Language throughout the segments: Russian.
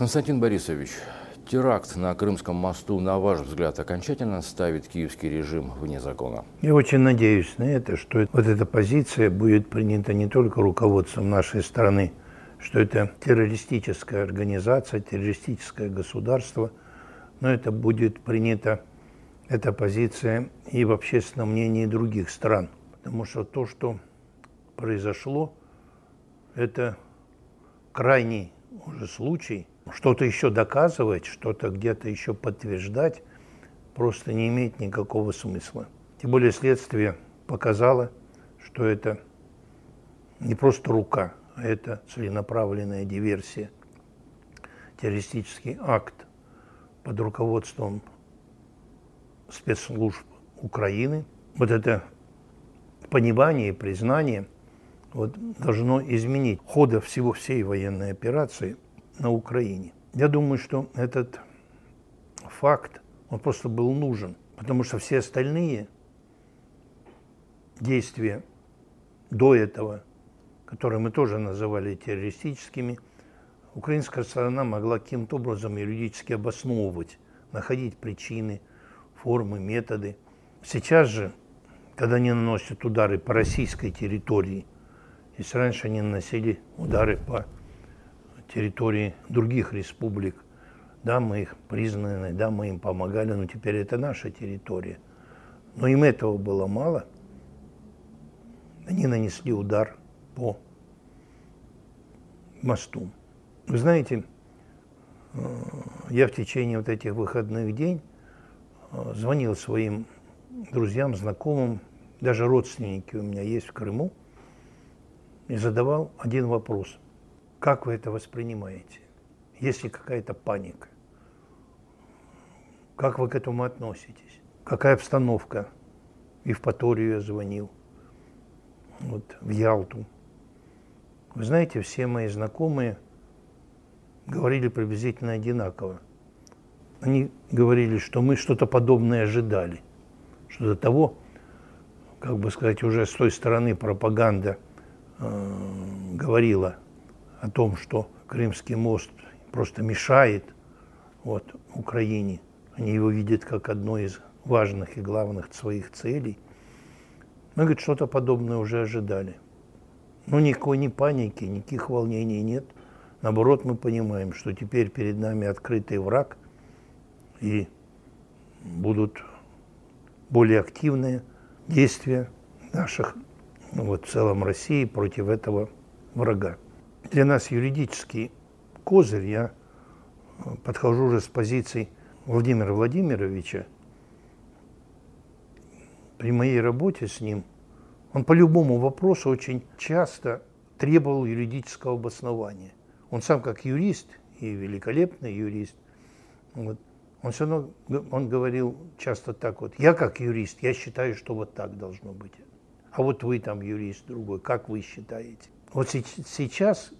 Константин Борисович, теракт на Крымском мосту, на ваш взгляд, окончательно ставит киевский режим вне закона? Я очень надеюсь на это, что вот эта позиция будет принята не только руководством нашей страны, что это террористическая организация, террористическое государство, но это будет принята эта позиция и в общественном мнении других стран. Потому что то, что произошло, это крайний уже случай – что-то еще доказывать, что-то где-то еще подтверждать просто не имеет никакого смысла. Тем более следствие показало, что это не просто рука, а это целенаправленная диверсия, террористический акт под руководством спецслужб Украины. Вот это понимание и признание вот, должно изменить хода всего всей военной операции – на Украине. Я думаю, что этот факт, он просто был нужен, потому что все остальные действия до этого, которые мы тоже называли террористическими, украинская сторона могла каким-то образом юридически обосновывать, находить причины, формы, методы. Сейчас же, когда они наносят удары по российской территории, если раньше они наносили удары по территории других республик. Да, мы их признаны, да, мы им помогали, но теперь это наша территория. Но им этого было мало. Они нанесли удар по мосту. Вы знаете, э, я в течение вот этих выходных дней э, звонил своим друзьям, знакомым, даже родственники у меня есть в Крыму, и задавал один вопрос – как вы это воспринимаете? Есть ли какая-то паника? Как вы к этому относитесь? Какая обстановка? И в Паторию я звонил, вот в Ялту. Вы знаете, все мои знакомые говорили приблизительно одинаково. Они говорили, что мы что-то подобное ожидали, что до того, как бы сказать, уже с той стороны пропаганда э, говорила – о том, что Крымский мост просто мешает вот, Украине. Они его видят как одно из важных и главных своих целей. Мы, говорит, что-то подобное уже ожидали. Но никакой ни паники, никаких волнений нет. Наоборот, мы понимаем, что теперь перед нами открытый враг, и будут более активные действия наших, ну, вот, в целом России против этого врага для нас юридический козырь, я подхожу уже с позиции Владимира Владимировича. При моей работе с ним он по любому вопросу очень часто требовал юридического обоснования. Он сам как юрист и великолепный юрист, вот, он все равно он говорил часто так вот, я как юрист, я считаю, что вот так должно быть. А вот вы там юрист другой, как вы считаете? Вот сейчас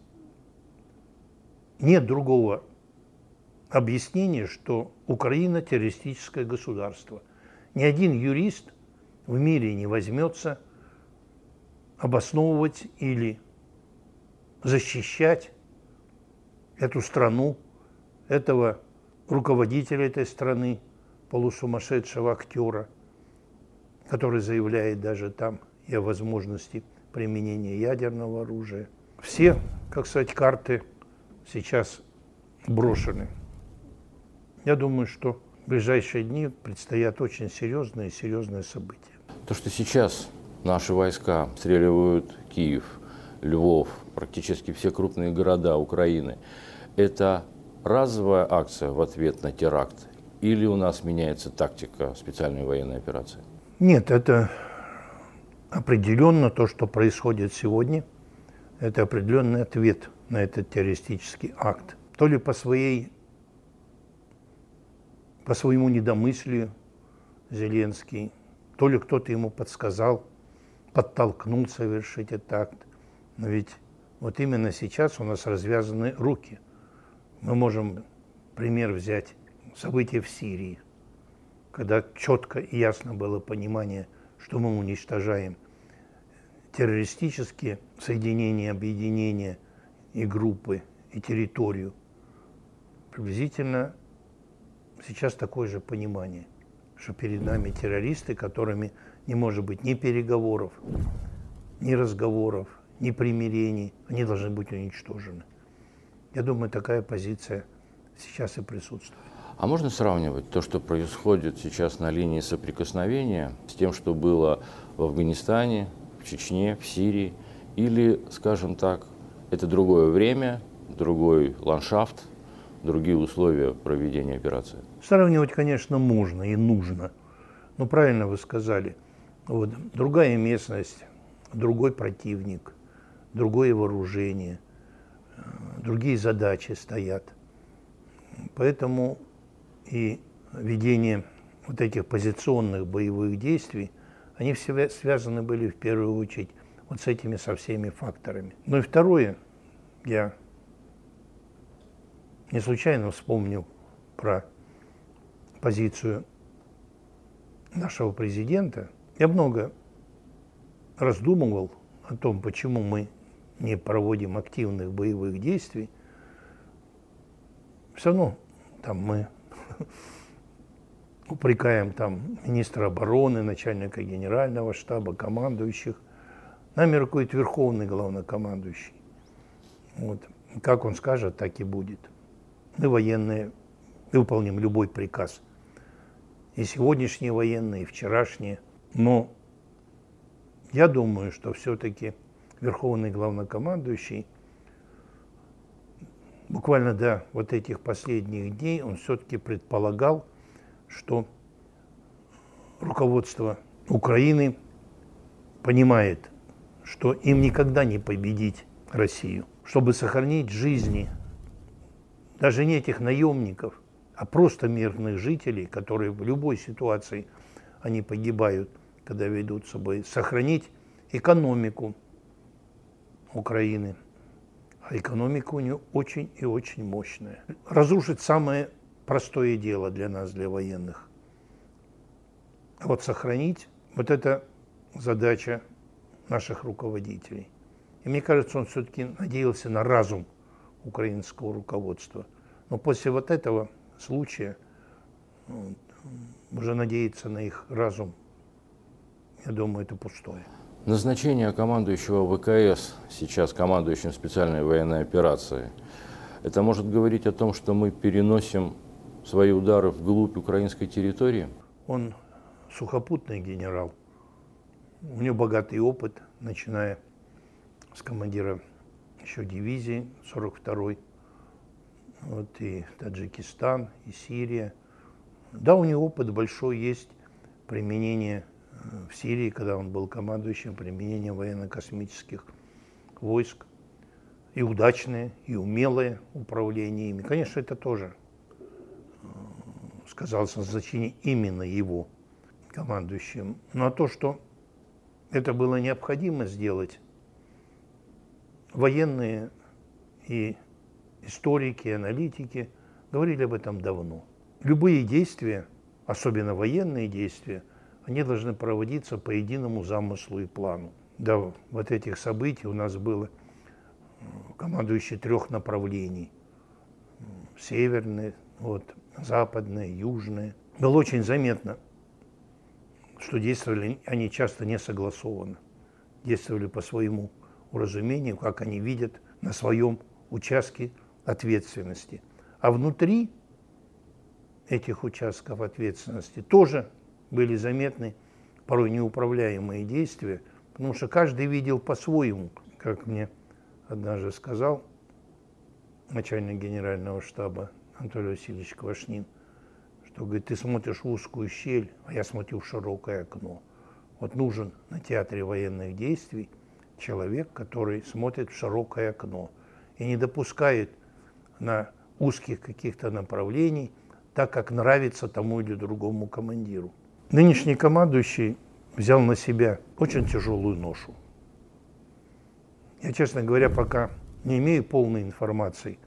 нет другого объяснения, что Украина террористическое государство. Ни один юрист в мире не возьмется обосновывать или защищать эту страну, этого руководителя этой страны, полусумасшедшего актера, который заявляет даже там и о возможности применения ядерного оружия. Все, как сказать, карты сейчас брошены. Я думаю, что в ближайшие дни предстоят очень серьезные и серьезные события. То, что сейчас наши войска стреливают Киев, Львов, практически все крупные города Украины, это разовая акция в ответ на теракт или у нас меняется тактика специальной военной операции? Нет, это определенно то, что происходит сегодня, это определенный ответ на этот террористический акт. То ли по своей, по своему недомыслию Зеленский, то ли кто-то ему подсказал, подтолкнул совершить этот акт. Но ведь вот именно сейчас у нас развязаны руки. Мы можем пример взять события в Сирии, когда четко и ясно было понимание – что мы уничтожаем террористические соединения, объединения и группы, и территорию. приблизительно сейчас такое же понимание, что перед нами террористы, которыми не может быть ни переговоров, ни разговоров, ни примирений, они должны быть уничтожены. Я думаю, такая позиция сейчас и присутствует. А можно сравнивать то, что происходит сейчас на линии соприкосновения, с тем, что было в Афганистане, в Чечне, в Сирии? Или, скажем так, это другое время, другой ландшафт, другие условия проведения операции? Сравнивать, конечно, можно и нужно. Но правильно вы сказали. Вот, другая местность, другой противник, другое вооружение, э, другие задачи стоят. Поэтому и ведение вот этих позиционных боевых действий, они все связаны были в первую очередь вот с этими со всеми факторами. Ну и второе, я не случайно вспомнил про позицию нашего президента. Я много раздумывал о том, почему мы не проводим активных боевых действий. Все равно там мы упрекаем там министра обороны, начальника генерального штаба, командующих. Нами руководит верховный главнокомандующий. Вот. Как он скажет, так и будет. Мы военные выполним любой приказ. И сегодняшние военные, и вчерашние. Но я думаю, что все-таки верховный главнокомандующий буквально до вот этих последних дней он все-таки предполагал, что руководство Украины понимает, что им никогда не победить Россию. Чтобы сохранить жизни даже не этих наемников, а просто мирных жителей, которые в любой ситуации они погибают, когда ведут с собой, сохранить экономику Украины. А экономика у нее очень и очень мощная. Разрушить самое простое дело для нас, для военных. А вот сохранить, вот это задача наших руководителей. И мне кажется, он все-таки надеялся на разум украинского руководства. Но после вот этого случая ну, уже надеяться на их разум, я думаю, это пустое. Назначение командующего ВКС, сейчас командующим специальной военной операцией, это может говорить о том, что мы переносим свои удары вглубь украинской территории? Он сухопутный генерал. У него богатый опыт, начиная с командира еще дивизии 42-й, вот и Таджикистан, и Сирия. Да, у него опыт большой есть применение э, в Сирии, когда он был командующим, применение военно-космических войск. И удачное, и умелое управление ими. Конечно, это тоже э, сказалось назначение именно его командующим. Но а то, что это было необходимо сделать, военные и историки, аналитики говорили об этом давно. Любые действия, особенно военные действия, они должны проводиться по единому замыслу и плану. Да, вот этих событий у нас было э, командующий трех направлений. Северные, вот, западные, южные. Было очень заметно, что действовали они часто не согласованно. Действовали по своему уразумению, как они видят на своем участке ответственности. А внутри этих участков ответственности тоже были заметны порой неуправляемые действия, потому что каждый видел по-своему, как мне однажды сказал начальник генерального штаба Анатолий Васильевич Квашнин, что, говорит, ты смотришь в узкую щель, а я смотрю в широкое окно. Вот нужен на театре военных действий человек, который смотрит в широкое окно и не допускает на узких каких-то направлений, так как нравится тому или другому командиру. Нынешний командующий взял на себя очень тяжелую ношу. Я, честно говоря, пока не имею полной информации,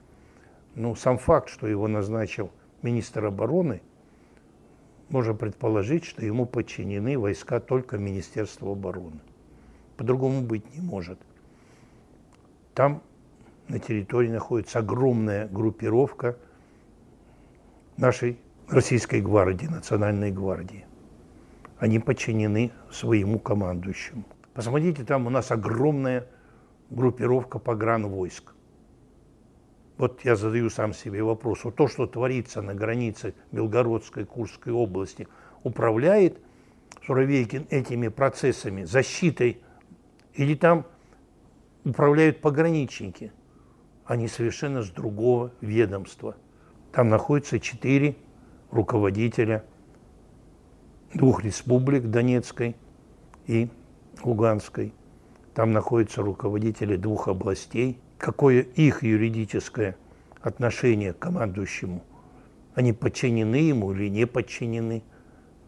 но сам факт, что его назначил министр обороны, можно предположить, что ему подчинены войска только Министерства обороны. По-другому быть не может. Там на территории находится огромная группировка нашей Российской гвардии, Национальной гвардии. Они подчинены своему командующему. Посмотрите, там у нас огромная группировка погранвойск. Вот я задаю сам себе вопрос. Вот то, что творится на границе Белгородской, Курской области, управляет Суровейкин этими процессами, защитой, или там управляют пограничники? Они совершенно с другого ведомства. Там находятся четыре руководителя двух республик Донецкой и Луганской. Там находятся руководители двух областей. Какое их юридическое отношение к командующему? Они подчинены ему или не подчинены?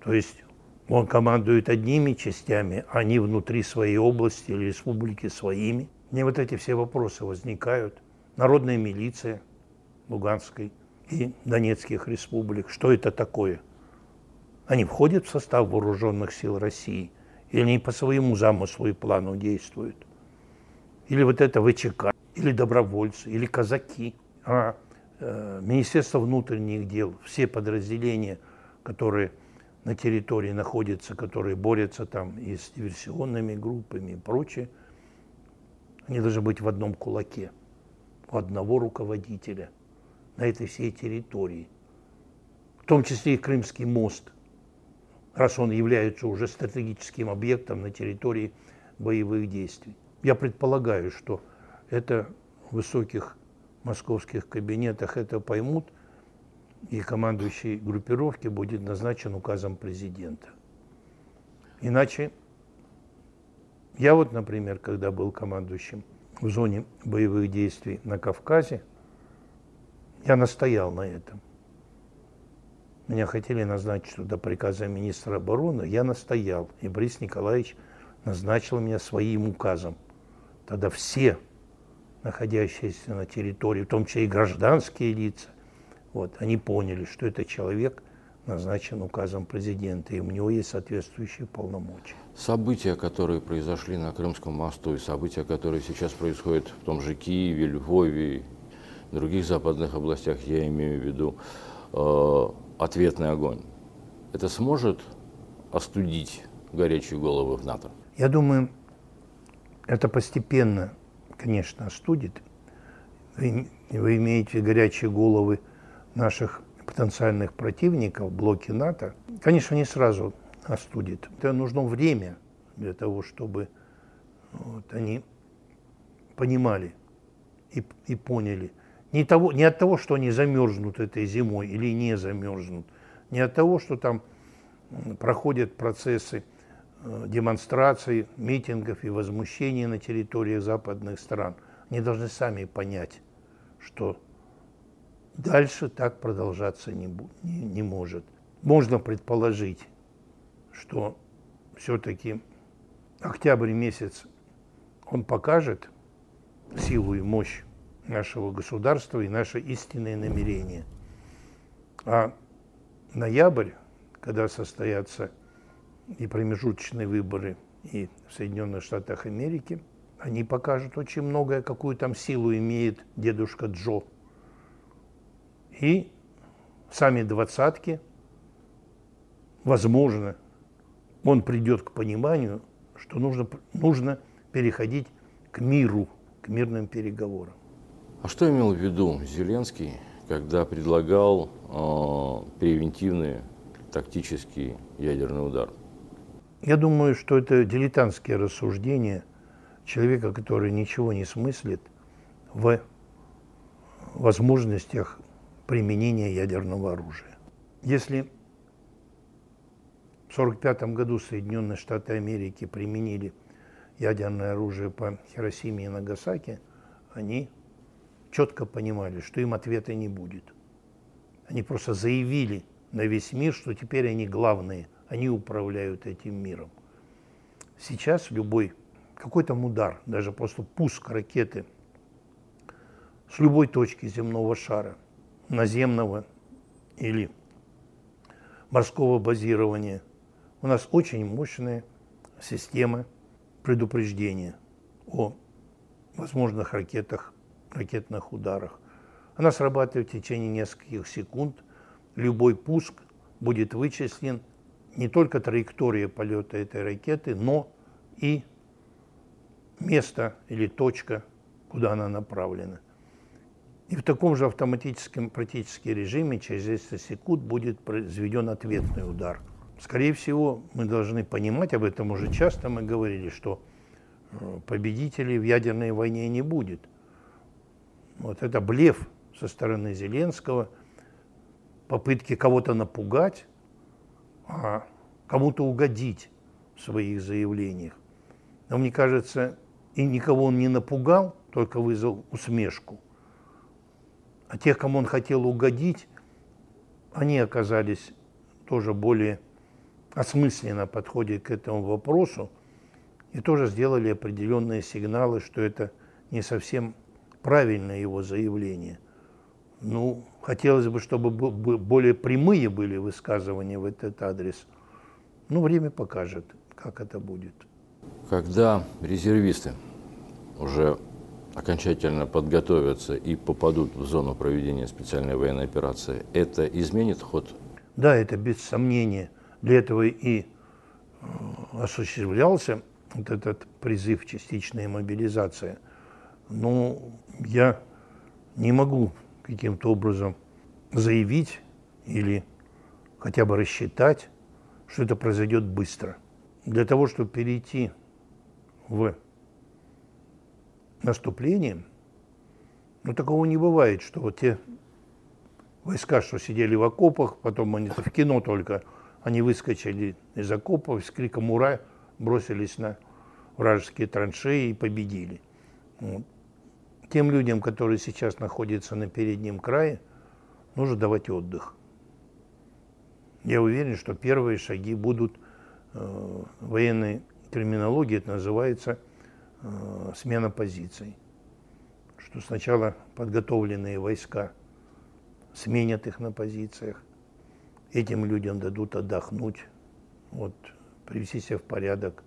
То есть он командует одними частями, а они внутри своей области или республики своими. Мне вот эти все вопросы возникают. Народная милиция Луганской и Донецких республик. Что это такое? Они входят в состав вооруженных сил России – или они по своему замыслу и плану действуют? Или вот это ВЧК, или добровольцы, или казаки. А э, Министерство внутренних дел, все подразделения, которые на территории находятся, которые борются там и с диверсионными группами и прочее, они должны быть в одном кулаке, у одного руководителя на этой всей территории. В том числе и Крымский мост раз он является уже стратегическим объектом на территории боевых действий. Я предполагаю, что это в высоких московских кабинетах это поймут, и командующий группировки будет назначен указом президента. Иначе я вот, например, когда был командующим в зоне боевых действий на Кавказе, я настоял на этом. Меня хотели назначить туда приказом министра обороны, я настоял, и Борис Николаевич назначил меня своим указом. Тогда все находящиеся на территории, в том числе и гражданские лица, вот, они поняли, что это человек назначен указом президента, и у него есть соответствующие полномочия. События, которые произошли на Крымском мосту, и события, которые сейчас происходят в том же Киеве, Львове, других западных областях, я имею в виду, э, ответный огонь, это сможет остудить горячие головы в НАТО? Я думаю, это постепенно, конечно, остудит. Вы, вы имеете горячие головы наших потенциальных противников, блоки НАТО. Конечно, не сразу остудит. Это нужно время для того, чтобы вот, они понимали и, и поняли – не, того, не от того, что они замерзнут этой зимой или не замерзнут, не от того, что там проходят процессы демонстраций, митингов и возмущений на территории западных стран. Они должны сами понять, что дальше так продолжаться не, не, не может. Можно предположить, что все-таки октябрь месяц он покажет силу и мощь нашего государства и наше истинное намерение. А ноябрь, когда состоятся и промежуточные выборы и в Соединенных Штатах Америки, они покажут очень многое, какую там силу имеет дедушка Джо. И сами двадцатки, возможно, он придет к пониманию, что нужно, нужно переходить к миру, к мирным переговорам. А что имел в виду Зеленский, когда предлагал э, превентивный тактический ядерный удар? Я думаю, что это дилетантские рассуждения человека, который ничего не смыслит в возможностях применения ядерного оружия. Если в 1945 году Соединенные Штаты Америки применили ядерное оружие по Хиросиме и Нагасаки, они четко понимали, что им ответа не будет. Они просто заявили на весь мир, что теперь они главные, они управляют этим миром. Сейчас любой, какой там удар, даже просто пуск ракеты с любой точки земного шара, наземного или морского базирования, у нас очень мощная система предупреждения о возможных ракетах ракетных ударах. Она срабатывает в течение нескольких секунд любой пуск будет вычислен не только траектория полета этой ракеты, но и место или точка, куда она направлена. И в таком же автоматическом практически режиме через 10 секунд будет произведен ответный удар. Скорее всего, мы должны понимать, об этом уже часто мы говорили, что э, победителей в ядерной войне не будет. Вот это блеф со стороны Зеленского, попытки кого-то напугать, кому-то угодить в своих заявлениях. Но мне кажется, и никого он не напугал, только вызвал усмешку. А тех, кому он хотел угодить, они оказались тоже более осмысленно подходят к этому вопросу и тоже сделали определенные сигналы, что это не совсем правильное его заявление. Ну, хотелось бы, чтобы более прямые были высказывания в этот адрес. Ну, время покажет, как это будет. Когда резервисты уже окончательно подготовятся и попадут в зону проведения специальной военной операции, это изменит ход? Да, это без сомнения. Для этого и э, осуществлялся вот этот призыв частичная мобилизация. Но я не могу каким-то образом заявить или хотя бы рассчитать, что это произойдет быстро. Для того, чтобы перейти в наступление, ну, такого не бывает, что вот те войска, что сидели в окопах, потом они в кино только, они выскочили из окопов с криком «Ура!», бросились на вражеские траншеи и победили. Вот. Тем людям, которые сейчас находятся на переднем крае, нужно давать отдых. Я уверен, что первые шаги будут э, военной терминологии, это называется э, смена позиций. Что сначала подготовленные войска сменят их на позициях, этим людям дадут отдохнуть, вот, привести себя в порядок,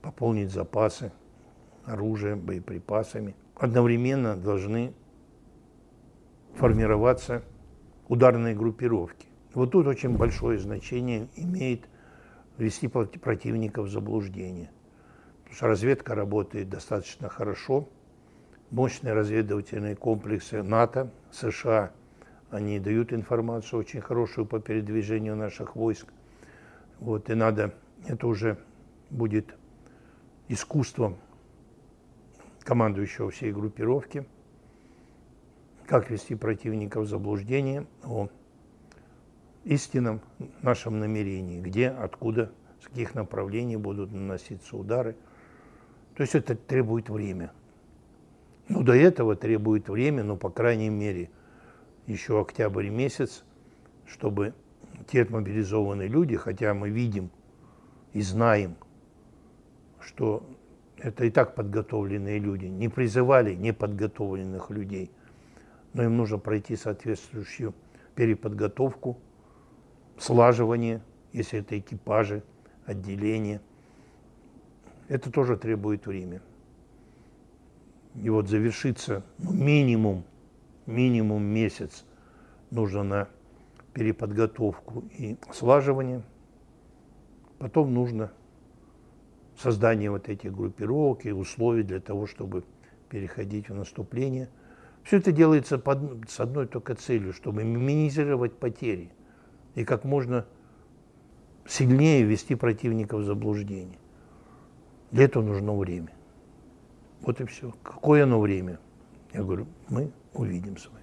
пополнить запасы оружием, боеприпасами. Одновременно должны формироваться ударные группировки. Вот тут очень большое значение имеет ввести противника в заблуждение. Потому что разведка работает достаточно хорошо. Мощные разведывательные комплексы НАТО, США, они дают информацию очень хорошую по передвижению наших войск. Вот, и надо, это уже будет искусством командующего всей группировки, как вести противника в заблуждение о истинном нашем намерении, где, откуда, с каких направлений будут наноситься удары. То есть это требует время. Ну, до этого требует время, но, по крайней мере, еще октябрь месяц, чтобы те отмобилизованные люди, хотя мы видим и знаем, что это и так подготовленные люди, не призывали неподготовленных людей, но им нужно пройти соответствующую переподготовку, слаживание, если это экипажи, отделения. Это тоже требует времени. И вот завершится ну, минимум, минимум месяц нужно на переподготовку и слаживание. Потом нужно создание вот этих группировок и условий для того, чтобы переходить в наступление. Все это делается под, с одной только целью, чтобы минимизировать потери и как можно сильнее ввести противника в заблуждение. Для этого нужно время. Вот и все. Какое оно время? Я говорю, мы увидим с вами.